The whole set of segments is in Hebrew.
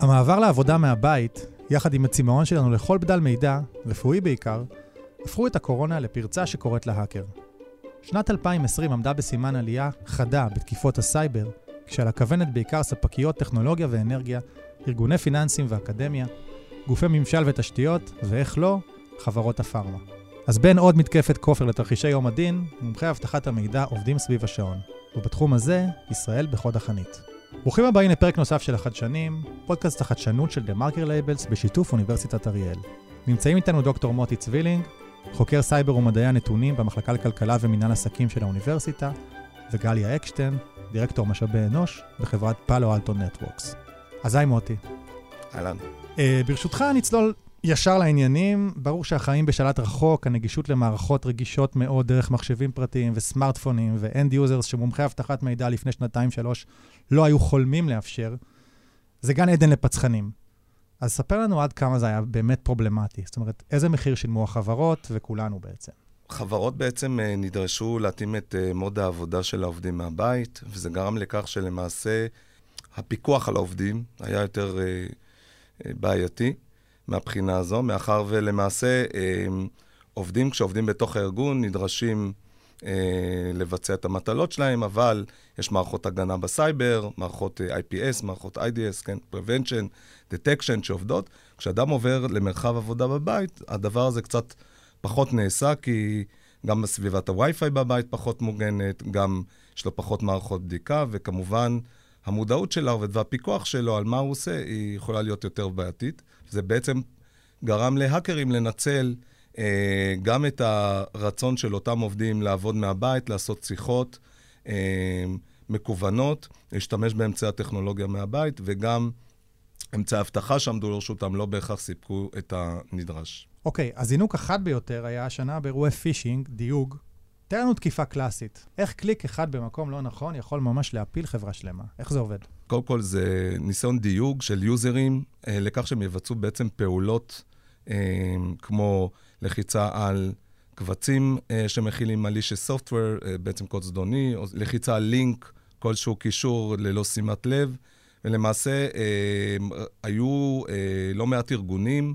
המעבר לעבודה מהבית, יחד עם הצמאון שלנו לכל בדל מידע, רפואי בעיקר, הפכו את הקורונה לפרצה שקוראת להאקר. שנת 2020 עמדה בסימן עלייה חדה בתקיפות הסייבר, כשעל הכוונת בעיקר ספקיות טכנולוגיה ואנרגיה, ארגוני פיננסים ואקדמיה, גופי ממשל ותשתיות, ואיך לא, חברות הפארמה. אז בין עוד מתקפת כופר לתרחישי יום הדין, מומחי אבטחת המידע עובדים סביב השעון. ובתחום הזה, ישראל בחוד החנית. ברוכים הבאים לפרק נוסף של החדשנים, פודקאסט החדשנות של TheMarker Labels בשיתוף אוניברסיטת אריאל. נמצאים איתנו דוקטור מוטי צבילינג, חוקר סייבר ומדעי הנתונים במחלקה לכלכלה ומינהל עסקים של האוניברסיטה, וגליה אקשטיין, דירקטור משאבי אנוש בחברת Palo Alto Networks. אז היי מוטי. אהלן. Uh, ברשותך נצלול ישר לעניינים. ברור שהחיים בשלט רחוק, הנגישות למערכות רגישות מאוד דרך מחשבים פרטיים וסמארטפונים ו end users שמומחי אבטחת מידע לפני שנתיים-שלוש לא היו חולמים לאפשר, זה גן עדן לפצחנים. אז ספר לנו עד כמה זה היה באמת פרובלמטי. זאת אומרת, איזה מחיר שילמו החברות וכולנו בעצם. חברות בעצם אה, נדרשו להתאים את אה, מוד העבודה של העובדים מהבית, וזה גרם לכך שלמעשה הפיקוח על העובדים היה יותר אה, בעייתי מהבחינה הזו, מאחר ולמעשה עובדים, כשעובדים בתוך הארגון, נדרשים לבצע את המטלות שלהם, אבל יש מערכות הגנה בסייבר, מערכות IPS, מערכות IDS, כן, Prevention, Detection שעובדות. כשאדם עובר למרחב עבודה בבית, הדבר הזה קצת... פחות נעשה, כי גם סביבת הווי-פיי בבית פחות מוגנת, גם יש לו פחות מערכות בדיקה, וכמובן, המודעות של העובד והפיקוח שלו על מה הוא עושה, היא יכולה להיות יותר בעייתית. זה בעצם גרם להאקרים לנצל אה, גם את הרצון של אותם עובדים לעבוד מהבית, לעשות שיחות אה, מקוונות, להשתמש באמצעי הטכנולוגיה מהבית, וגם אמצעי אבטחה שעמדו לרשותם לא בהכרח סיפקו את הנדרש. אוקיי, okay, הזינוק החד ביותר היה השנה באירועי phishing, דיוג. תן לנו תקיפה קלאסית. איך קליק אחד במקום לא נכון יכול ממש להפיל חברה שלמה? איך זה עובד? קודם כל זה ניסיון דיוג של יוזרים אה, לכך שהם יבצעו בעצם פעולות אה, כמו לחיצה על קבצים אה, שמכילים malicious software, אה, בעצם קוד זדוני, או לחיצה על לינק, כלשהו קישור ללא שימת לב, ולמעשה אה, היו אה, לא מעט ארגונים,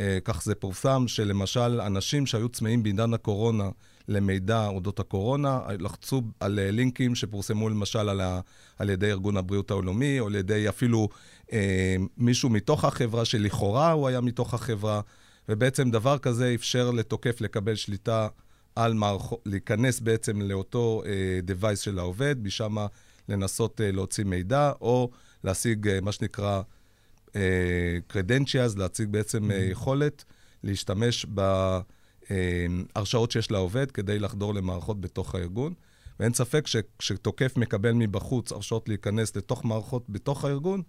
אה, כך זה פורסם, שלמשל אנשים שהיו צמאים בעידן הקורונה למידע אודות הקורונה, לחצו על אה, לינקים שפורסמו למשל על, ה, על ידי ארגון הבריאות העולמי, או על ידי אפילו אה, מישהו מתוך החברה, שלכאורה הוא היה מתוך החברה, ובעצם דבר כזה אפשר לתוקף לקבל שליטה על מערכות, להיכנס בעצם לאותו אה, device של העובד, משם לנסות אה, להוציא מידע, או להשיג אה, מה שנקרא credentials, להציג בעצם mm-hmm. יכולת להשתמש בהרשאות שיש לעובד כדי לחדור למערכות בתוך הארגון. ואין ספק שכשתוקף מקבל מבחוץ הרשאות להיכנס לתוך מערכות בתוך הארגון,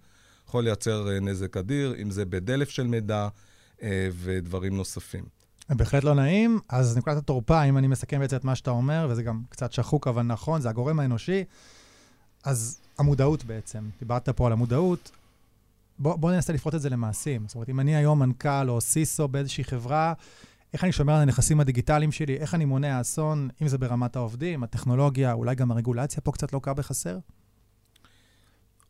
יכול לייצר נזק אדיר, אם זה בדלף של מידע ודברים נוספים. בהחלט לא נעים. אז נקודת התורפה, אם אני מסכם בעצם את מה שאתה אומר, וזה גם קצת שחוק אבל נכון, זה הגורם האנושי, אז המודעות בעצם, דיברת פה על המודעות, בוא, בוא ננסה לפרוט את זה למעשים. זאת אומרת, אם אני היום מנכ"ל או סיסו באיזושהי חברה, איך אני שומר על הנכסים הדיגיטליים שלי, איך אני מונע אסון, אם זה ברמת העובדים, הטכנולוגיה, אולי גם הרגולציה פה קצת לוקה בחסר?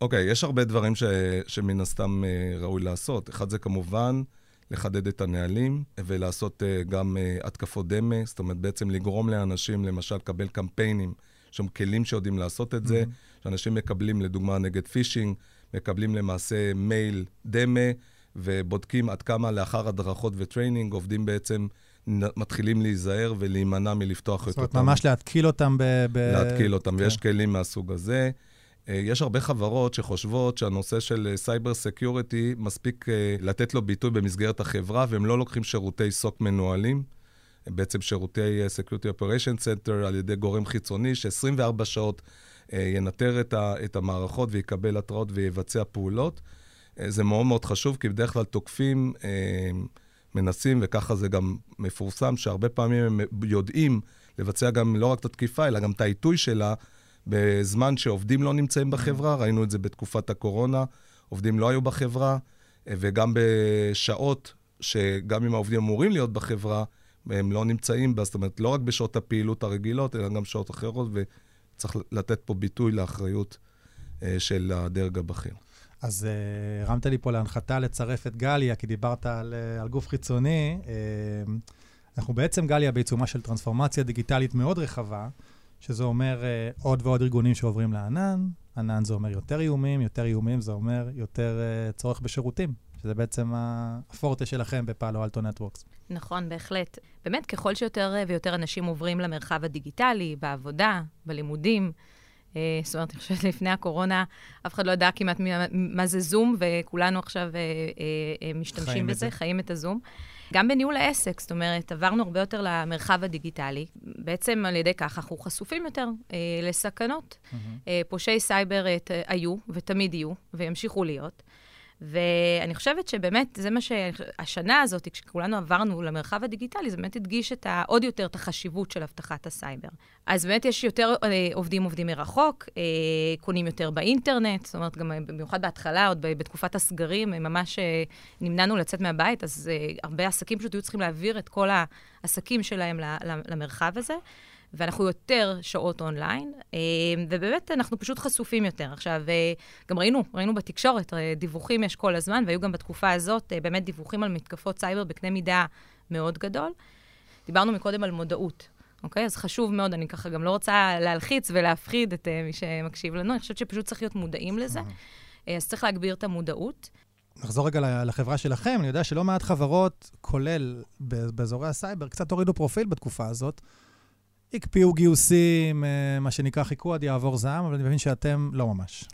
אוקיי, okay, יש הרבה דברים ש, שמן הסתם uh, ראוי לעשות. אחד זה כמובן לחדד את הנהלים ולעשות uh, גם uh, התקפות דמה, זאת אומרת, בעצם לגרום לאנשים, למשל, לקבל קמפיינים, יש שם כלים שיודעים לעשות את זה, mm-hmm. שאנשים מקבלים, לדוגמה, נגד phishing, מקבלים למעשה מייל דמה, ובודקים עד כמה לאחר הדרכות ו training עובדים בעצם מתחילים להיזהר ולהימנע מלפתוח את אותם. זאת אומרת, ממש להתקיל אותם ב... ב... להתקיל אותם, כן. ויש כלים מהסוג הזה. אה, יש הרבה חברות שחושבות שהנושא של cyber security מספיק אה, לתת לו ביטוי במסגרת החברה, והם לא לוקחים שירותי SOC מנוהלים, בעצם שירותי אה, Security Operation Center על ידי גורם חיצוני, ש-24 שעות אה, ינטר את המערכות ויקבל התראות ויבצע פעולות. אה, זה מאוד מאוד חשוב, כי בדרך כלל תוקפים אה, מנסים, וככה זה גם מפורסם, שהרבה פעמים הם יודעים לבצע גם לא רק את התקיפה, אלא גם את העיתוי שלה בזמן שעובדים לא נמצאים בחברה. ראינו את זה בתקופת הקורונה, עובדים לא היו בחברה, וגם בשעות שגם אם העובדים אמורים להיות בחברה, הם לא נמצאים בה, זאת אומרת, לא רק בשעות הפעילות הרגילות, אלא גם שעות אחרות, ו... צריך לתת פה ביטוי לאחריות אה, של הדרג הבכיר. אז uh, הרמת לי פה להנחתה לצרף את גליה, כי דיברת על, uh, על גוף חיצוני. Uh, אנחנו בעצם, גליה, בעיצומה של טרנספורמציה דיגיטלית מאוד רחבה, שזה אומר עוד ועוד ארגונים שעוברים לענן. ענן זה אומר יותר איומים, יותר איומים זה אומר יותר צורך בשירותים, שזה בעצם הפורטה שלכם בפעלו אלטו נטוורקס. נכון, בהחלט. באמת, ככל שיותר ויותר אנשים עוברים למרחב הדיגיטלי, בעבודה, בלימודים, אה, זאת אומרת, אני חושבת לפני הקורונה, אף אחד לא ידע כמעט מה זה זום, וכולנו עכשיו אה, אה, משתמשים בזה, חיים את הזום. גם בניהול העסק, זאת אומרת, עברנו הרבה יותר למרחב הדיגיטלי. בעצם על ידי כך אנחנו חשופים יותר אה, לסכנות. Mm-hmm. אה, פושעי סייבר אה, היו, ותמיד יהיו, וימשיכו להיות. ואני חושבת שבאמת, זה מה שהשנה הזאת, כשכולנו עברנו למרחב הדיגיטלי, זה באמת הדגיש את ה, עוד יותר את החשיבות של אבטחת הסייבר. אז באמת יש יותר אה, עובדים עובדים מרחוק, אה, קונים יותר באינטרנט, זאת אומרת, גם במיוחד בהתחלה, עוד בתקופת הסגרים, ממש אה, נמנענו לצאת מהבית, אז אה, הרבה עסקים פשוט היו צריכים להעביר את כל העסקים שלהם למרחב הזה. ואנחנו יותר שעות אונליין, אה, ובאמת אנחנו פשוט חשופים יותר. עכשיו, אה, גם ראינו, ראינו בתקשורת, אה, דיווחים יש כל הזמן, והיו גם בתקופה הזאת באמת דיווחים על מתקפות סייבר בקנה מידה מאוד גדול. דיברנו מקודם על מודעות. אוקיי? אז חשוב מאוד, אני ככה גם לא רוצה להלחיץ ולהפחיד את מי שמקשיב לנו, אני חושבת שפשוט צריך להיות מודעים לזה. אז צריך להגביר את המודעות. נחזור רגע לחברה שלכם, אני יודע שלא מעט חברות, כולל באזורי הסייבר, קצת הורידו פרופיל בתקופה הזאת. הקפיאו גיוסים, אה, מה שנקרא חיכו עד יעבור זעם, אבל אני מבין שאתם לא ממש.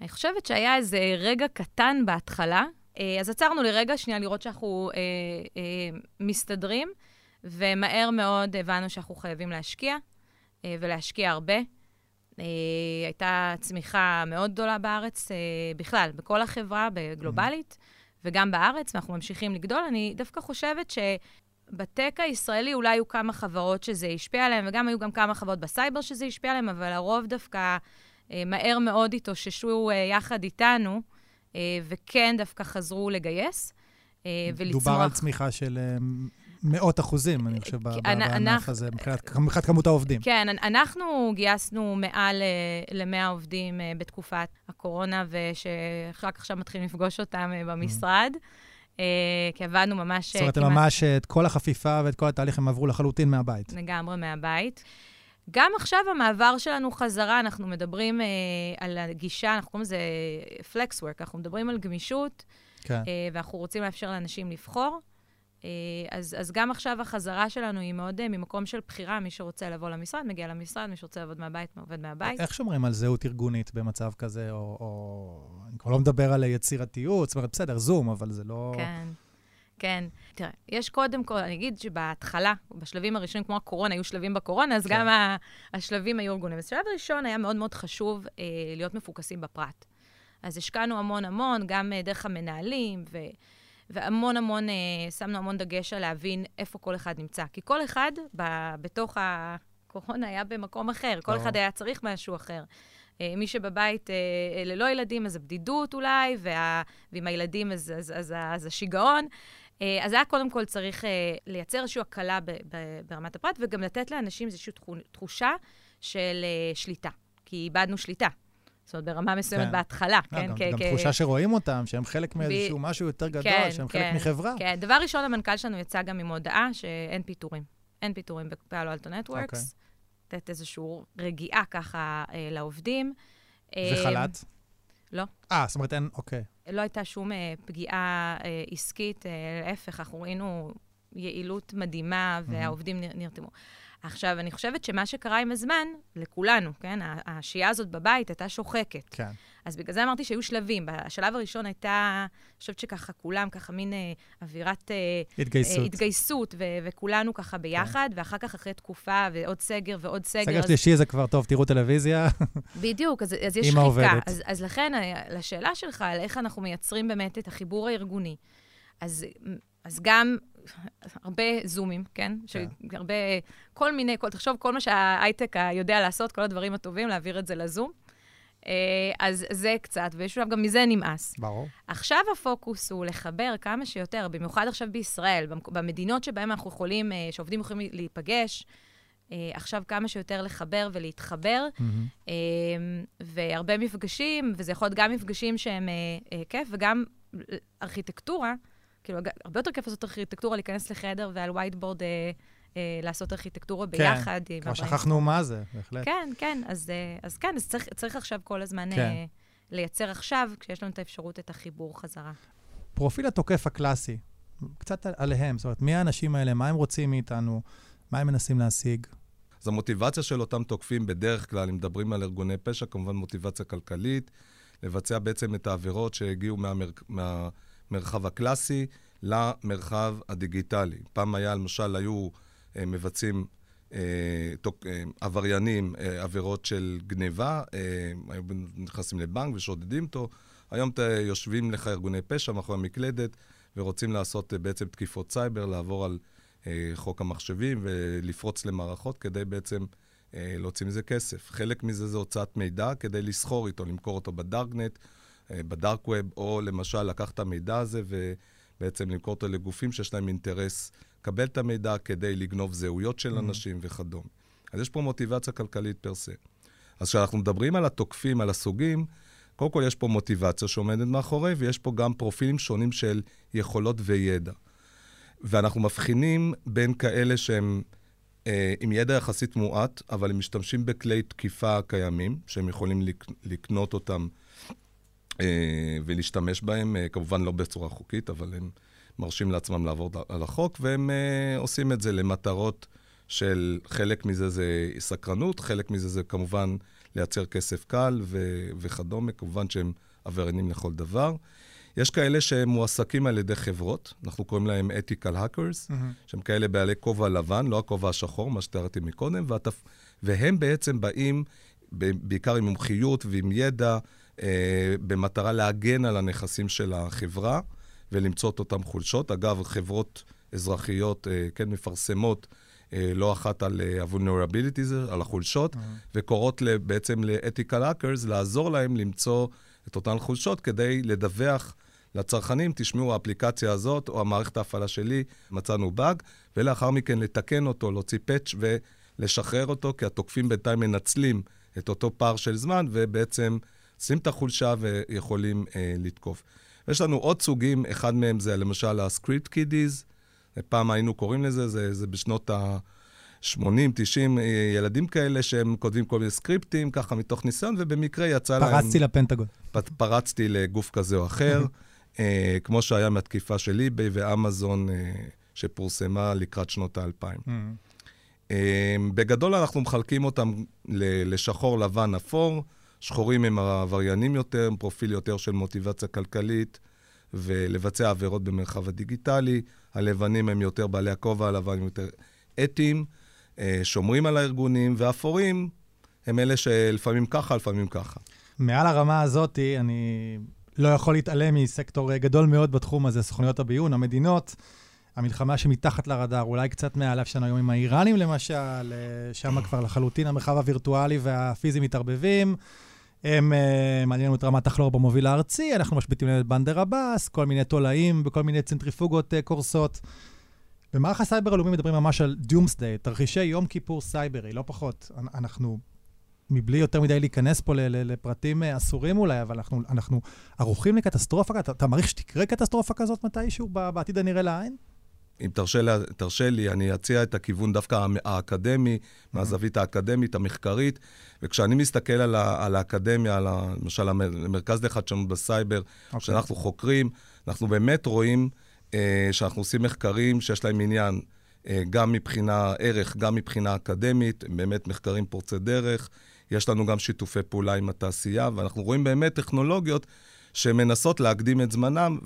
אני חושבת שהיה איזה רגע קטן בהתחלה, אה, אז עצרנו לרגע שנייה לראות שאנחנו אה, אה, מסתדרים, ומהר מאוד הבנו שאנחנו חייבים להשקיע, אה, ולהשקיע הרבה. אה, הייתה צמיחה מאוד גדולה בארץ, אה, בכלל, בכל החברה, בגלובלית, mm-hmm. וגם בארץ, ואנחנו ממשיכים לגדול. אני דווקא חושבת ש... בטק הישראלי אולי היו כמה חברות שזה השפיע עליהן, וגם היו גם כמה חברות בסייבר שזה השפיע עליהן, אבל הרוב דווקא אה, מהר מאוד התאוששו אה, יחד איתנו, אה, וכן דווקא חזרו לגייס אה, ולצמוח. דובר על צמיחה של אה, מאות אחוזים, אני חושב, בענף הזה, מבחינת כמות העובדים. כן, אנחנו גייסנו מעל אה, ל-100 עובדים אה, בתקופת הקורונה, ושרק עכשיו מתחילים לפגוש אותם אה, במשרד. Mm-hmm. אה, כי עבדנו ממש... זאת אומרת, כמעט... ממש את כל החפיפה ואת כל התהליך הם עברו לחלוטין מהבית. לגמרי מהבית. גם עכשיו המעבר שלנו חזרה, אנחנו מדברים אה, על הגישה, אנחנו קוראים לזה פלקסוורק, אנחנו מדברים על גמישות, כן. אה, ואנחנו רוצים לאפשר לאנשים לבחור. אה, אז, אז גם עכשיו החזרה שלנו היא מאוד אה, ממקום של בחירה, מי שרוצה לבוא למשרד, מגיע למשרד, מי שרוצה לעבוד מהבית, עובד מהבית. איך שומרים על זהות ארגונית במצב כזה, או... או... אני כבר לא מדבר על יצירתיות, זאת אומרת, בסדר, זום, אבל זה לא... כן. כן. תראה, יש קודם כל, אני אגיד שבהתחלה, בשלבים הראשונים, כמו הקורונה, היו שלבים בקורונה, אז כן. גם השלבים היו ארגונים. בשלב הראשון היה מאוד מאוד חשוב אה, להיות מפוקסים בפרט. אז השקענו המון המון, גם אה, דרך המנהלים, ו... והמון המון, אה, שמנו המון דגש על להבין איפה כל אחד נמצא. כי כל אחד ב, בתוך הקורונה היה במקום אחר, כל אחד היה צריך משהו אחר. אה, מי שבבית אה, ללא ילדים, אז הבדידות אולי, וה, ועם הילדים, אז, אז, אז, אז השיגעון. אה, אז היה קודם כל צריך אה, לייצר איזושהי הקלה ב, ב, ברמת הפרט, וגם לתת לאנשים איזושהי תחושה של אה, שליטה, כי איבדנו שליטה. זאת אומרת, ברמה מסוימת כן. בהתחלה, כן? גם, גם תחושה שרואים אותם, שהם חלק מאיזשהו ב... משהו יותר גדול, כן, שהם כן, חלק מחברה. כן, דבר ראשון, המנכ"ל שלנו יצא גם עם הודעה שאין פיטורים. אין פיטורים בפעלו אלטו נטוורקס. לתת איזושהי רגיעה ככה אה, לעובדים. וחל"ת? אה, לא. אה, זאת אומרת אין, אוקיי. לא הייתה שום אה, פגיעה אה, עסקית, אה, להפך, אנחנו ראינו יעילות מדהימה, והעובדים נרתמו. עכשיו, אני חושבת שמה שקרה עם הזמן, לכולנו, כן? השהייה הזאת בבית הייתה שוחקת. כן. אז בגלל זה אמרתי שהיו שלבים. השלב הראשון הייתה, אני חושבת שככה כולם, ככה מין אה, אווירת... אה, התגייסות. אה, התגייסות, ו- וכולנו ככה ביחד, כן. ואחר כך אחרי תקופה, ועוד סגר ועוד סגר. סגר שלישי אז... זה כבר טוב, תראו טלוויזיה. בדיוק, אז, אז יש שחיקה. אז, אז לכן, אה, לשאלה שלך, על איך אנחנו מייצרים באמת את החיבור הארגוני, אז, אז גם הרבה זומים, כן? כן. הרבה, כל מיני, כל, תחשוב, כל מה שההייטק יודע לעשות, כל הדברים הטובים, להעביר את זה לזום. אה, אז זה קצת, ויש גם מזה נמאס. ברור. עכשיו הפוקוס הוא לחבר כמה שיותר, במיוחד עכשיו בישראל, במדינות שבהן אנחנו יכולים, אה, שעובדים יכולים להיפגש, אה, עכשיו כמה שיותר לחבר ולהתחבר. אה, והרבה מפגשים, וזה יכול להיות גם מפגשים שהם כיף, וגם ארכיטקטורה, כאילו, הרבה יותר כיף לעשות ארכיטקטורה, להיכנס לחדר ועל whiteboard אה, אה, לעשות ארכיטקטורה ביחד. עם כבר. שכחנו מה זה, בהחלט. כן, כן, אז, אה, אז כן, אז צריך, צריך עכשיו כל הזמן כן. כן. לייצר עכשיו, כשיש לנו את האפשרות, את החיבור חזרה. פרופיל התוקף הקלאסי, קצת על- עליהם, זאת אומרת, מי האנשים האלה, מה הם רוצים מאיתנו, מה הם מנסים להשיג. אז המוטיבציה של אותם תוקפים, בדרך כלל, אם מדברים על ארגוני פשע, כמובן מוטיבציה כלכלית, לבצע בעצם את העבירות שהגיעו מהמר... מהמרחב הקלאסי למרחב הדיגיטלי. פעם היה, למשל, היו אה, מבצעים אה, תוק... אה, עבריינים אה, עבירות של גניבה, אה, היו נכנסים לבנק ושודדים אותו. היום אתה יושבים לך ארגוני פשע מאחורי המקלדת ורוצים לעשות אה, בעצם תקיפות סייבר, לעבור על אה, חוק המחשבים ולפרוץ למערכות כדי בעצם אה, להוציא מזה כסף. חלק מזה זה הוצאת מידע כדי לסחור איתו, למכור אותו ב darknet, ב dark web, או למשל לקחת את המידע הזה ובעצם למכור אותו לגופים שיש להם אינטרס לקבל את המידע כדי לגנוב זהויות של אנשים וכדומה. אז יש פה מוטיבציה כלכלית per se. אז כשאנחנו מדברים על התוקפים, על הסוגים, קודם כל יש פה מוטיבציה שעומדת מאחורי, ויש פה גם פרופילים שונים של יכולות וידע. ואנחנו מבחינים בין כאלה שהם אה, עם ידע יחסית מועט, אבל הם משתמשים בכלי תקיפה קיימים, שהם יכולים לק, לקנות אותם אה, ולהשתמש בהם, אה, כמובן לא בצורה חוקית, אבל הם מרשים לעצמם לעבור על החוק, והם אה, עושים את זה למטרות של חלק מזה זה סקרנות, חלק מזה זה כמובן לייצר כסף קל ו- וכדומה, כמובן שהם עבריינים לכל דבר. יש כאלה שמועסקים על ידי חברות, אנחנו קוראים להם ethical hackers, שהם כאלה בעלי כובע לבן, לא הכובע השחור, מה שתיארתי מקודם, והתפ... והם בעצם באים בעיקר עם מומחיות ועם ידע, אה, במטרה להגן על הנכסים של החברה ולמצוא את אותם חולשות. אגב, חברות אזרחיות אה, כן מפרסמות אה, לא אחת על אה, ה-vulnerabilities, על החולשות, וקוראות ל- בעצם ל-ethical hackers לעזור להם למצוא את אותן חולשות כדי לדווח לצרכנים, תשמעו, האפליקציה הזאת או המערכת ההפעלה שלי, מצאנו באג, ולאחר מכן לתקן אותו, להוציא פאץ' ולשחרר אותו, כי התוקפים בינתיים מנצלים את אותו פער של זמן, ובעצם שים את החולשה ויכולים אה, לתקוף. יש לנו עוד סוגים, אחד מהם זה למשל הסקריפט קידיז, פעם היינו קוראים לזה, זה, זה בשנות ה-80, 90, אה, ילדים כאלה שהם כותבים כל מיני סקריפטים, ככה מתוך ניסיון, ובמקרה יצא להם... פרצתי לפנטגון. פ- פרצתי לגוף כזה או אחר, אה, כמו שהיה מהתקיפה של eBay ואמזון אה, שפורסמה לקראת שנות האלפיים. אה, בגדול אנחנו מחלקים אותם לשחור, לבן, אפור. שחורים הם העבריינים יותר, עם פרופיל יותר של מוטיבציה כלכלית ולבצע עבירות במרחב הדיגיטלי. הלבנים הם יותר בעלי הכובע הלבן, הם יותר אתיים, אה, שומרים על הארגונים, והאפורים הם אלה שלפעמים ככה, לפעמים ככה. מעל הרמה הזאת, אני לא יכול להתעלם מסקטור גדול מאוד בתחום הזה, סוכנויות הביון, המדינות, המלחמה שמתחת לרדאר, אולי קצת מעל, איפה שאנו היום עם האיראנים למשל, אה, שם כבר לחלוטין המרחב הווירטואלי והפיזי מתערבבים. הם, אה, מעניין את רמת הכלור במוביל הארצי, אנחנו משביתים להם את בנדר עבאס, כל מיני תולעים וכל מיני צנטריפוגות אה, קורסות. במערך הסייבר הלאומי מדברים ממש על Doomsday, תרחישי יום כיפור סייברי, לא פחות. אנ- אנחנו, מבלי יותר מדי להיכנס פה לפרטים אה, אסורים אולי, אבל אנחנו, אנחנו ערוכים לקטסטרופה. אתה, אתה מעריך שתקרה קטסטרופה כזאת מתישהו בעתיד הנראה לעין? אם תרשה, לה, תרשה לי, אני אציע את הכיוון דווקא האקדמי, מהזווית האקדמית, המחקרית, וכשאני מסתכל על, ה, על האקדמיה, על ה, למשל המ- המרכז לחדשנות בסייבר, אוקיי. כשאנחנו חוקרים, אנחנו באמת רואים אה, שאנחנו עושים מחקרים שיש להם עניין אה, גם מבחינה ערך, גם מבחינה אקדמית, באמת מחקרים פורצי דרך. יש לנו גם שיתופי פעולה עם התעשייה, ואנחנו רואים באמת טכנולוגיות שמנסות להקדים את זמנם,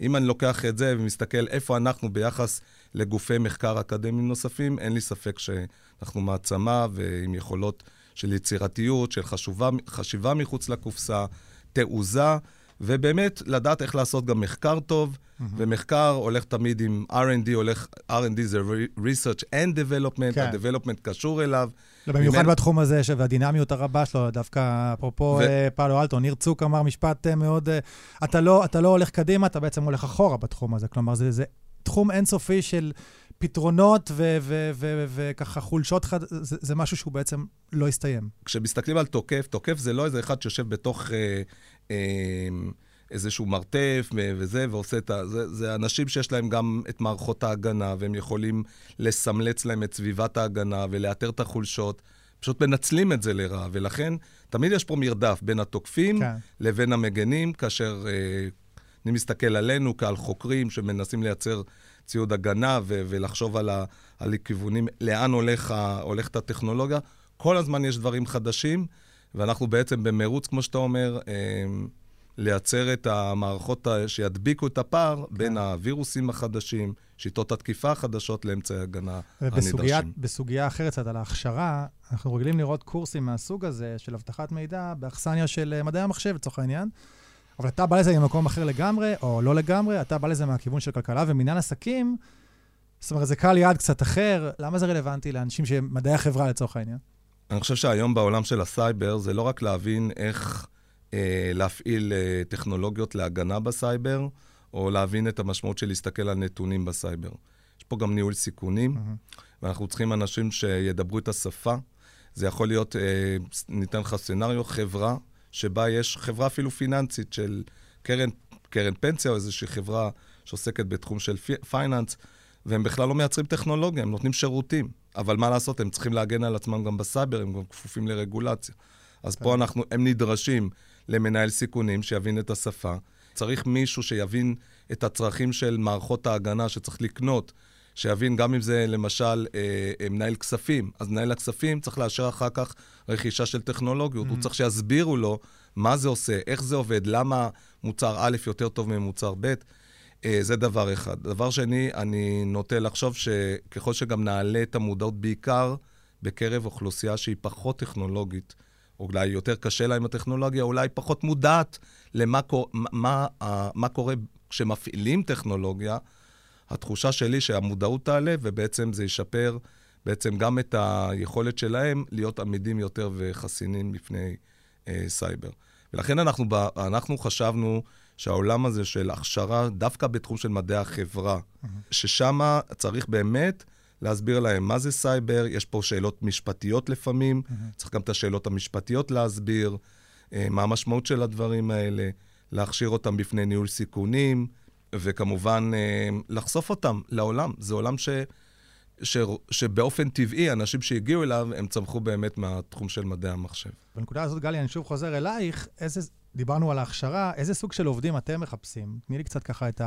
ואם אני לוקח את זה ומסתכל איפה אנחנו ביחס לגופי מחקר אקדמיים נוספים, אין לי ספק שאנחנו מעצמה ועם יכולות של יצירתיות, של חשובה, חשיבה מחוץ לקופסה, תעוזה, ובאמת לדעת איך לעשות גם מחקר טוב, mm-hmm. ומחקר הולך תמיד עם R&D, הולך, R&D זה research and development, כן. ה-development קשור אליו. לא, במיוחד ממנו- בתחום הזה, והדינמיות הרבה שלו, דווקא אפרופו ו- ו... פאלו אלטו, ניר צוק אמר משפט אה, מאוד, אה, אתה לא, אתה לא הולך קדימה, אתה בעצם הולך אחורה בתחום הזה. כלומר, זה, זה תחום אינסופי של פתרונות וככה חולשות, חד... זה, זה משהו שהוא בעצם לא הסתיים. כשמסתכלים על תוקף, תוקף זה לא איזה אחד שיושב בתוך אה, אה, איזשהו מרתף וזה, ועושה את ה... זה, זה אנשים שיש להם גם את מערכות ההגנה, והם יכולים לסמלץ להם את סביבת ההגנה ולאתר את החולשות. פשוט מנצלים את זה לרעה, ולכן תמיד יש פה מרדף בין התוקפים כן. לבין המגנים, כאשר אה, אני מסתכל עלינו כעל חוקרים שמנסים לייצר ציוד הגנה ו- ולחשוב על, ה- על הכיוונים, לאן הולך ה- הולכת הטכנולוגיה. כל הזמן יש דברים חדשים, ואנחנו בעצם במרוץ, כמו שאתה אומר, אה, לייצר את המערכות שידביקו את הפער כן. בין הווירוסים החדשים, שיטות התקיפה החדשות לאמצעי הגנה הנדרשים. ובסוגיה אחרת קצת על ההכשרה, אנחנו רגילים לראות קורסים מהסוג הזה של אבטחת מידע באכסניה של אה, מדעי המחשב, לצורך העניין. אבל אתה בא לזה ממקום אחר לגמרי, או לא לגמרי, אתה בא לזה מהכיוון של כלכלה ומנהל עסקים. זאת אומרת, זה קהל יעד קצת אחר. למה זה רלוונטי לאנשים שהם מדעי החברה לצורך העניין? אני חושב שהיום בעולם של הסייבר זה לא רק להבין איך אה, להפעיל אה, טכנולוגיות להגנה בסייבר, או להבין את המשמעות של להסתכל על נתונים בסייבר. יש פה גם ניהול סיכונים, mm-hmm. ואנחנו צריכים אנשים שידברו את השפה. זה יכול להיות, אה, ניתן לך scenario, חברה, שבה יש חברה אפילו פיננסית של קרן, קרן פנסיה, או איזושהי חברה שעוסקת בתחום של finance, והם בכלל לא מייצרים טכנולוגיה, הם נותנים שירותים. אבל מה לעשות, הם צריכים להגן על עצמם גם בסייבר, הם גם כפופים לרגולציה. אז פה כן. אנחנו, הם נדרשים למנהל סיכונים שיבין את השפה. צריך מישהו שיבין את הצרכים של מערכות ההגנה שצריך לקנות, שיבין גם אם זה למשל אה, אה, מנהל כספים. אז מנהל הכספים צריך לאשר אחר כך רכישה של טכנולוגיות. Mm-hmm. הוא צריך שיסבירו לו מה זה עושה, איך זה עובד, למה מוצר א' יותר טוב ממוצר ב'. אה, זה דבר אחד. דבר שני, אני נוטה לחשוב שככל שגם נעלה את המודעות בעיקר בקרב אוכלוסייה שהיא פחות טכנולוגית, אולי יותר קשה לה עם הטכנולוגיה, אולי פחות מודעת למה מה, מה, מה קורה כשמפעילים טכנולוגיה, התחושה שלי שהמודעות תעלה, ובעצם זה ישפר בעצם גם את היכולת שלהם להיות עמידים יותר וחסינים בפני אה, סייבר. ולכן אנחנו, אנחנו חשבנו שהעולם הזה של הכשרה, דווקא בתחום של מדעי החברה, mm-hmm. ששם צריך באמת להסביר להם מה זה סייבר, יש פה שאלות משפטיות לפעמים, mm-hmm. צריך גם את השאלות המשפטיות להסביר, אה, מה המשמעות של הדברים האלה, להכשיר אותם בפני ניהול סיכונים, וכמובן אה, לחשוף אותם לעולם. זה עולם ש... ש... שבאופן טבעי, אנשים שהגיעו אליו, הם צמחו באמת מהתחום של מדעי המחשב. בנקודה הזאת, גלי, אני שוב חוזר אלייך. איזה, דיברנו על ההכשרה, איזה סוג של עובדים אתם מחפשים? תני לי קצת ככה את.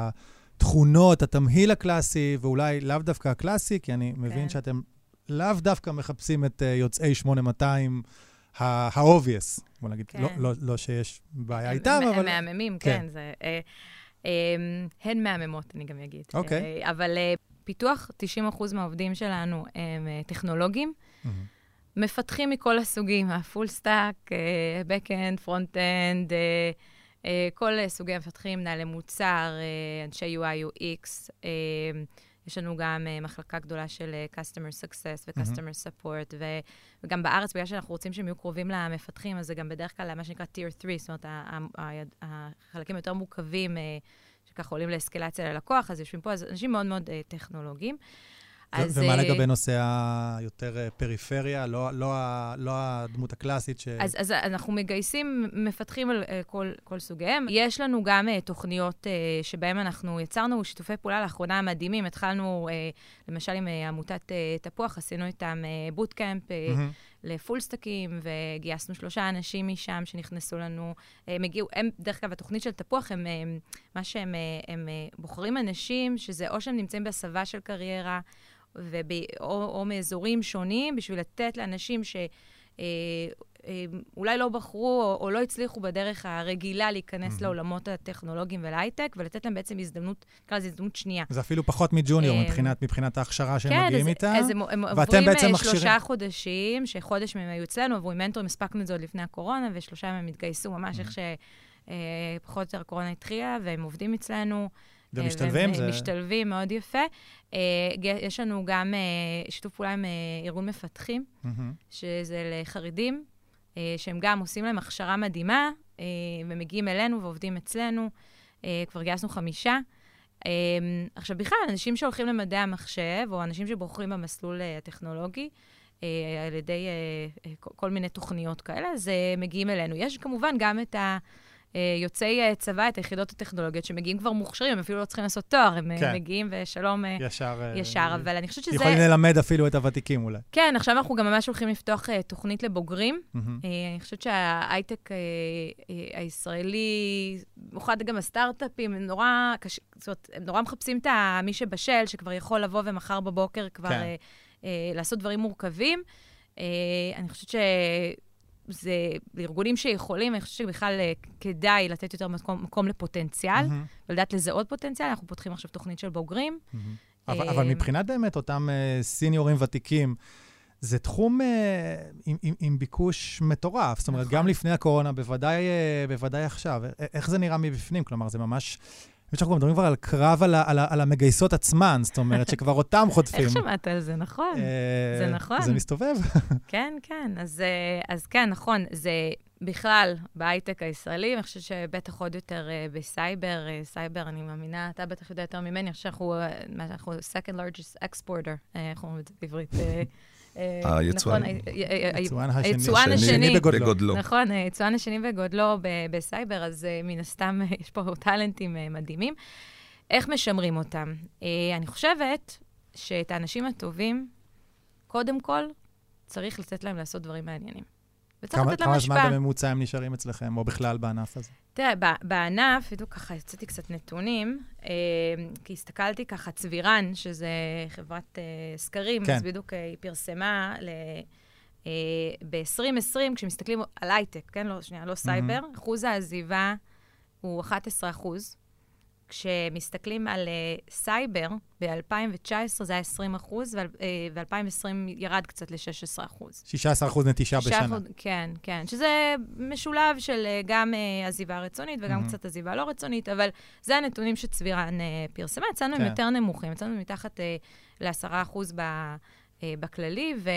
התכונות, התמהיל הקלאסי, ואולי לאו דווקא הקלאסי, כי אני מבין כן. שאתם לאו דווקא מחפשים את uh, יוצאי 8200 ה-obvious. בוא נגיד, לא, כן. לא, לא, לא שיש בעיה איתם, אבל... הם מהממים, כן. כן זה, אה, אה, הן מהממות, אני גם אגיד. אוקיי. אה, אבל אה, פיתוח, 90% מהעובדים שלנו הם אה, טכנולוגים. Mm-hmm. מפתחים מכל הסוגים, ה full stack, back-end, front-end, אה, כל סוגי המפתחים, מנהלי מוצר, אה, אנשי UI, UX. אה, יש לנו גם מחלקה גדולה של Customer Success ו-Customer. Support, ו- וגם בארץ, בגלל שאנחנו רוצים שהם יהיו קרובים למפתחים, אז זה גם בדרך כלל מה שנקרא Tier 3, זאת אומרת, החלקים יותר מורכבים, שככה עולים לאסקלציה ללקוח, אז יושבים פה, אז אנשים מאוד מאוד טכנולוגיים. אז, ומה uh, לגבי נושא היותר אה, פריפריה, לא, לא, לא הדמות הקלאסית ש... אז, אז אנחנו מגייסים מפתחים על uh, כל, כל סוגיהם. יש לנו גם תוכניות שבהן אנחנו יצרנו שיתופי פעולה לאחרונה מדהימים. התחלנו, למשל, עם עמותת תפוח, עשינו איתם bootcamp. mm-hmm. ל full stackים, וגייסנו שלושה אנשים משם שנכנסו לנו. הם הגיעו, הם, דרך אגב, התוכנית של תפוח, הם, הם מה שהם הם, הם בוחרים אנשים, שזה או שהם נמצאים בהסבה של קריירה, וב, או, או מאזורים שונים, בשביל לתת לאנשים ש... אה, אה, אולי לא בחרו או, או לא הצליחו בדרך הרגילה להיכנס mm-hmm. לעולמות הטכנולוגיים ולהייטק, ולתת להם בעצם הזדמנות, נקרא לזה הזדמנות שנייה. זה אפילו פחות מג'וניור אה, מבחינת, מבחינת ההכשרה שהם כן, מגיעים איתה. כן, אז הם, הם עוברים שלושה מכשירים... חודשים, שחודש מהם היו אצלנו, עברו עם מנטורים, הספקנו את זה עוד לפני הקורונה, ושלושה מהם התגייסו ממש mm-hmm. איך שפחות או יותר הקורונה התחילה, והם עובדים אצלנו. ומשתלבים? זה... משתלבים מאוד יפה. אה, יש לנו גם אה, שיתוף פעולה עם אה, ארגון מפתחים, mm-hmm. שזה לחרדים, שהם גם עושים להם הכשרה מדהימה, ומגיעים אלינו ועובדים אצלנו. כבר גייסנו חמישה. עכשיו, בכלל, אנשים שהולכים למדעי המחשב, או אנשים שבוחרים במסלול אה, הטכנולוגי, אה, על ידי אה, כל מיני תוכניות כאלה, אז מגיעים אלינו. יש כמובן גם את ה... יוצאי צבא, את היחידות הטכנולוגיות, שמגיעים כבר מוכשרים, הם אפילו לא צריכים לעשות תואר, הם כן. מגיעים ושלום ישר, ישר אבל אני חושבת שזה... יכולים ללמד אפילו את הוותיקים אולי. כן, עכשיו אנחנו גם ממש הולכים לפתוח תוכנית לבוגרים. Mm-hmm. אני חושבת שההייטק הישראלי, במיוחד גם הסטארט-אפים, הם נורא, קש... זאת אומרת, הם נורא מחפשים את מי שבשל, שכבר יכול לבוא ומחר בבוקר כבר כן. לעשות דברים מורכבים. אני חושבת ש... זה ארגונים שיכולים, אני חושבת שבכלל אה, כדאי לתת יותר מקום, מקום לפוטנציאל, mm-hmm. ולדעת לזהות פוטנציאל. אנחנו פותחים עכשיו תוכנית של בוגרים. Mm-hmm. אבל, אבל מבחינת באמת אותם uh, סיניורים ותיקים, זה תחום uh, עם, עם, עם ביקוש מטורף. זאת אומרת, נכון. גם לפני הקורונה, בוודאי, uh, בוודאי עכשיו. איך זה נראה מבפנים? כלומר, זה ממש... אני שאנחנו מדברים כבר על קרב על, על, על המגייסות עצמן, זאת אומרת שכבר אותם חוטפים. איך שמעת על זה? נכון. זה אה, נכון. זה מסתובב. כן, כן. אז, אה, אז כן, נכון. זה בכלל בהייטק הישראלי, אני חושבת שבטח עוד יותר uh, בסייבר. סייבר, אני מאמינה, אתה בטח יודע יותר ממני, אני חושבת שאנחנו, אנחנו second largest exporter, איך אומרים את זה בעברית? אה, היצואן. נכון, היצואן השני בגודלו. נכון, היצואן השני בגודלו בסייבר, אז אה, מן הסתם יש פה talentים אה, מדהימים. איך משמרים אותם? אני חושבת שאת האנשים הטובים, קודם כל, צריך לתת להם לעשות דברים מעניינים. וצריך לתת להם השפעה. כמה זמן בממוצע הם נשארים אצלכם, או בכלל בענף הזה? תראה, בענף, בדיוק ככה יצאתי קצת נתונים, אה, כי הסתכלתי ככה, צבירן, שזה חברת אה, סקרים, כן. אז בדיוק אה, היא פרסמה ל... אה, ב-2020, כשמסתכלים על הייטק, כן? לא, שנייה, לא סייבר, mm-hmm. אחוז העזיבה הוא 11 אחוז. כשמסתכלים על uh, סייבר, ב-2019 זה היה 20 אחוז, ו-2020 uh, ירד קצת ל-16 אחוז. 16 אחוז נטישה בשנה. אחוז, כן, כן. שזה משולב של uh, גם uh, עזיבה רצונית וגם mm-hmm. קצת עזיבה לא רצונית, אבל זה הנתונים שצבירן uh, פרסמה. אצלנו כן. הם יותר נמוכים, אצלנו מתחת uh, ל-10 אחוז ב, uh, בכללי, ו...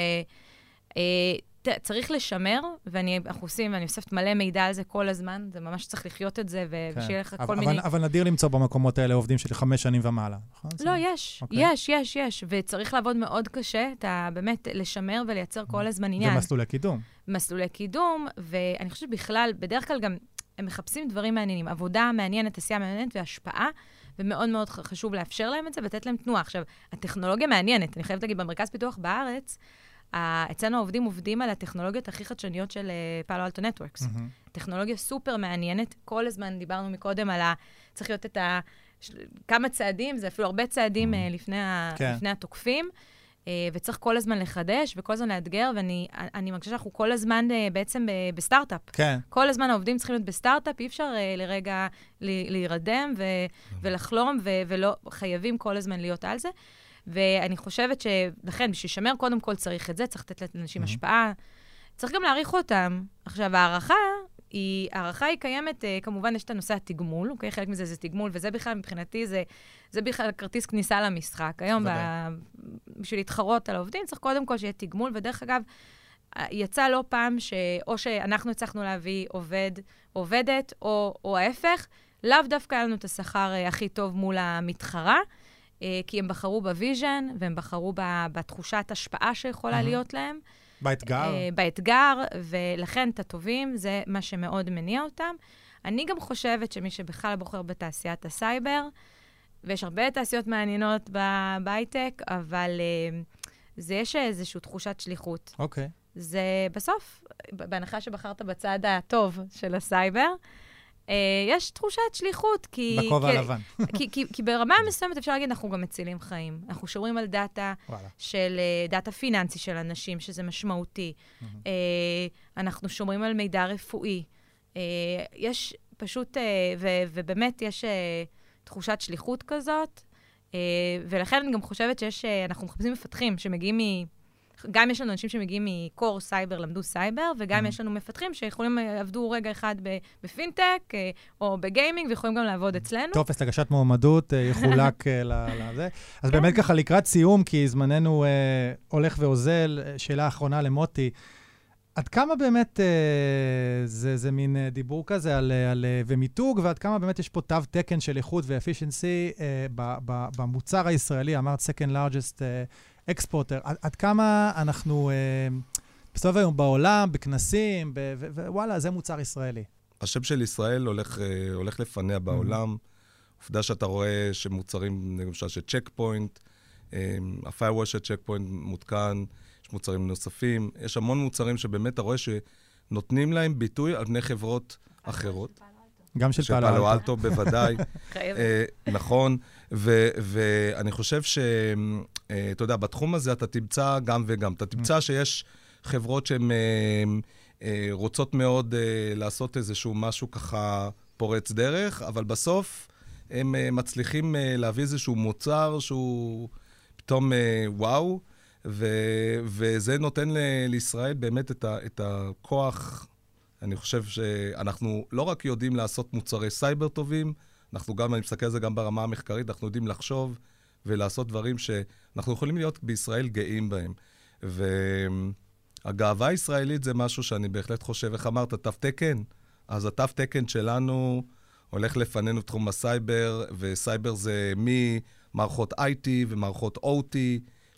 Uh, צריך לשמר, ואנחנו עושים, ואני אוספת מלא מידע על זה כל הזמן, זה ממש צריך לחיות את זה, ו- כן. ושיהיה לך כל אבל, מיני... אבל נדיר למצוא במקומות האלה עובדים של חמש שנים ומעלה, נכון? לא, יש, okay. אוקיי. יש, יש, יש, וצריך לעבוד מאוד קשה, אתה באמת לשמר ולייצר כל הזמן עניין. ומסלולי קידום. מסלולי קידום, ואני חושבת בכלל, בדרך כלל גם הם מחפשים דברים מעניינים, עבודה מעניינת, עשייה מעניינת והשפעה. ומאוד מאוד חשוב לאפשר להם את זה ולתת להם תנועה. עכשיו, הטכנולוגיה מעניינת, אני חייבת להגיד, במרכז פיתוח בארץ, אצלנו העובדים עובדים על הטכנולוגיות הכי חדשניות של פאלו אלטו נטוורקס. טכנולוגיה סופר מעניינת. כל הזמן דיברנו מקודם על ה... צריך להיות את ה... כמה צעדים, זה אפילו הרבה צעדים mm-hmm. לפני, ה... כן. לפני התוקפים. Uh, וצריך כל הזמן לחדש וכל הזמן לאתגר, ואני מרגישה שאנחנו כל הזמן בעצם בסטארט-אפ. כן. כל הזמן העובדים צריכים להיות בסטארט-אפ, אי אפשר לרגע להירדם ו-. ולחלום, ו- ולא, חייבים כל הזמן להיות על זה. ואני חושבת שלכן, בשביל לשמר, קודם כל צריך את זה, צריך לתת לאנשים mm-hmm. השפעה. צריך גם להעריך אותם. עכשיו, הערכה היא, הערכה היא קיימת, uh, כמובן, יש את הנושא התגמול, אוקיי? חלק מזה זה תגמול, וזה בכלל, מבחינתי, זה, זה בכלל כרטיס כניסה למשחק. היום, ב, בשביל להתחרות על העובדים, צריך קודם כל שיהיה תגמול, ודרך אגב, יצא לא פעם שאו שאנחנו הצלחנו להביא עובד, עובדת, או, או ההפך, לאו דווקא היה לנו את השכר uh, הכי טוב מול המתחרה. אה, כי הם בחרו ב vision, והם בחרו בתחושת השפעה שיכולה mm-hmm. להיות להם. באתגר. Uh, באתגר, ולכן את הטובים, זה מה שמאוד מניע אותם. אני גם חושבת שמי שבכלל בוחר בתעשיית הסייבר, ויש הרבה תעשיות מעניינות בהייטק, אבל uh, זה יש איזושהי תחושת שליחות. אוקיי. Okay. זה בסוף, בהנחה שבחרת בצד הטוב של הסייבר, אה, יש תחושת שליחות, כי... בכובע הלבן. כי, כי, כי ברמה מסוימת אפשר להגיד, אנחנו גם מצילים חיים. אנחנו שומרים על data וואלה. של, אה, data פיננסי של אנשים, שזה משמעותי. Mm-hmm. אנחנו שומרים על מידע רפואי. יש פשוט, ו, ובאמת יש תחושת שליחות כזאת, ולכן אני גם חושבת שיש, אנחנו מחפשים מפתחים שמגיעים מ... גם יש לנו אנשים שמגיעים מ core סייבר, למדו סייבר, וגם mm-hmm. יש לנו מפתחים שיכולים, אה, עבדו רגע אחד בפינטק, אה, או בגיימינג, ויכולים גם לעבוד אצלנו. טופס הגשת מועמדות אה, יחולק לזה. אז באמת ככה, לקראת סיום, כי זמננו הולך ואוזל, שאלה אחרונה למוטי. עד כמה באמת אה, זה, זה מין אה, דיבור כזה על, אה, על, אה, ומיתוג, ועד כמה באמת יש פה תו תקן של איכות ו efficiency אה, במוצר הישראלי, אמרת second largest אה, exporter, עד, עד כמה אנחנו אה, בסוף היום בעולם, בכנסים, ב, ו, ווואלה, זה מוצר ישראלי. השם של ישראל הולך, אה, הולך לפניה בעולם. עובדה שאתה רואה שמוצרים, למשל של צ'ק פוינט, ה-firewall של צ'ק פוינט מותקן, יש מוצרים נוספים, יש המון מוצרים שבאמת אתה רואה שנותנים להם ביטוי על פני חברות אחרות. גם של של פאלו פאלו אלטו. אלטו בוודאי. אה, נכון, ו- ואני חושב שאתה יודע, בתחום הזה אתה תמצא גם וגם. אתה תמצא שיש חברות שהן אה, אה, רוצות מאוד אה, לעשות איזשהו משהו ככה פורץ דרך, אבל בסוף הם אה, מצליחים אה, להביא איזשהו מוצר שהוא פתאום אה, וואו, ו- וזה נותן ל- לישראל באמת את, ה- את הכוח. אני חושב שאנחנו לא רק יודעים לעשות מוצרי סייבר טובים, אנחנו גם, אני מסתכל על זה גם ברמה המחקרית, אנחנו יודעים לחשוב ולעשות דברים שאנחנו יכולים להיות בישראל גאים בהם. והגאווה הישראלית זה משהו שאני בהחלט חושב, איך אמרת, תו תקן? אז התו תקן שלנו הולך לפנינו בתחום הסייבר, וסייבר זה ממערכות IT ומערכות OT.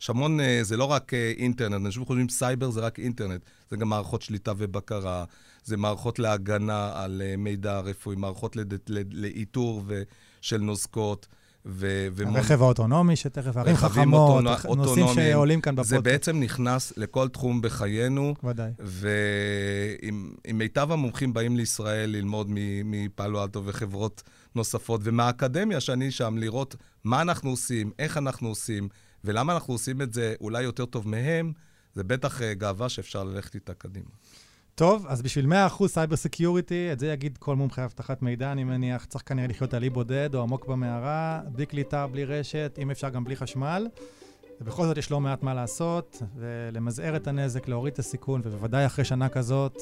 יש המון, אה, זה לא רק אה, אינטרנט, אנשים חושבים סייבר זה רק אינטרנט, זה גם מערכות שליטה ובקרה, זה מערכות להגנה על אה, מידע רפואי, מערכות לאיתור של נוזקות. ו- ומון- הרכב האוטונומי, שתכף ערים חכמות, אוטונו- נושאים אוטונומיים. שעולים כאן זה בפודקאסט. בעצם נכנס לכל תחום בחיינו, ודאי. ועם עם מיטב המומחים באים לישראל ללמוד מ- מפאלו אלטו וחברות נוספות, ומהאקדמיה שאני שם, לראות מה אנחנו עושים, איך אנחנו עושים, ולמה אנחנו עושים את זה אולי יותר טוב מהם, זה בטח אה, גאווה שאפשר ללכת איתה קדימה. טוב, אז בשביל 100% cyber security, את זה יגיד כל מומחה אבטחת מידע, אני מניח, צריך כנראה לחיות על אי בודד או עמוק במערה, בלי קליטה, בלי רשת, אם אפשר גם בלי חשמל. ובכל זאת יש לא מעט מה לעשות, ולמזער את הנזק, להוריד את הסיכון, ובוודאי אחרי שנה כזאת,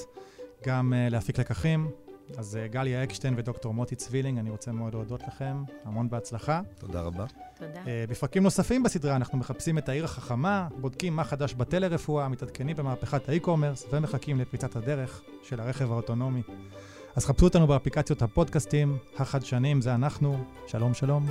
גם אה, להפיק לקחים. אז אה, גליה אקשטיין ודוקטור מוטי צבילינג, אני רוצה מאוד להודות לכם, המון בהצלחה. תודה רבה. תודה. אה, בפרקים נוספים בסדרה אנחנו מחפשים את העיר החכמה, בודקים מה חדש בטלרפואה, מתעדכנים במהפכת האי-קומרס ומחכים לפריצת הדרך של הרכב האוטונומי. אז חפשו אותנו באפליקציות הפודקאסטים, החדשנים זה אנחנו, שלום שלום.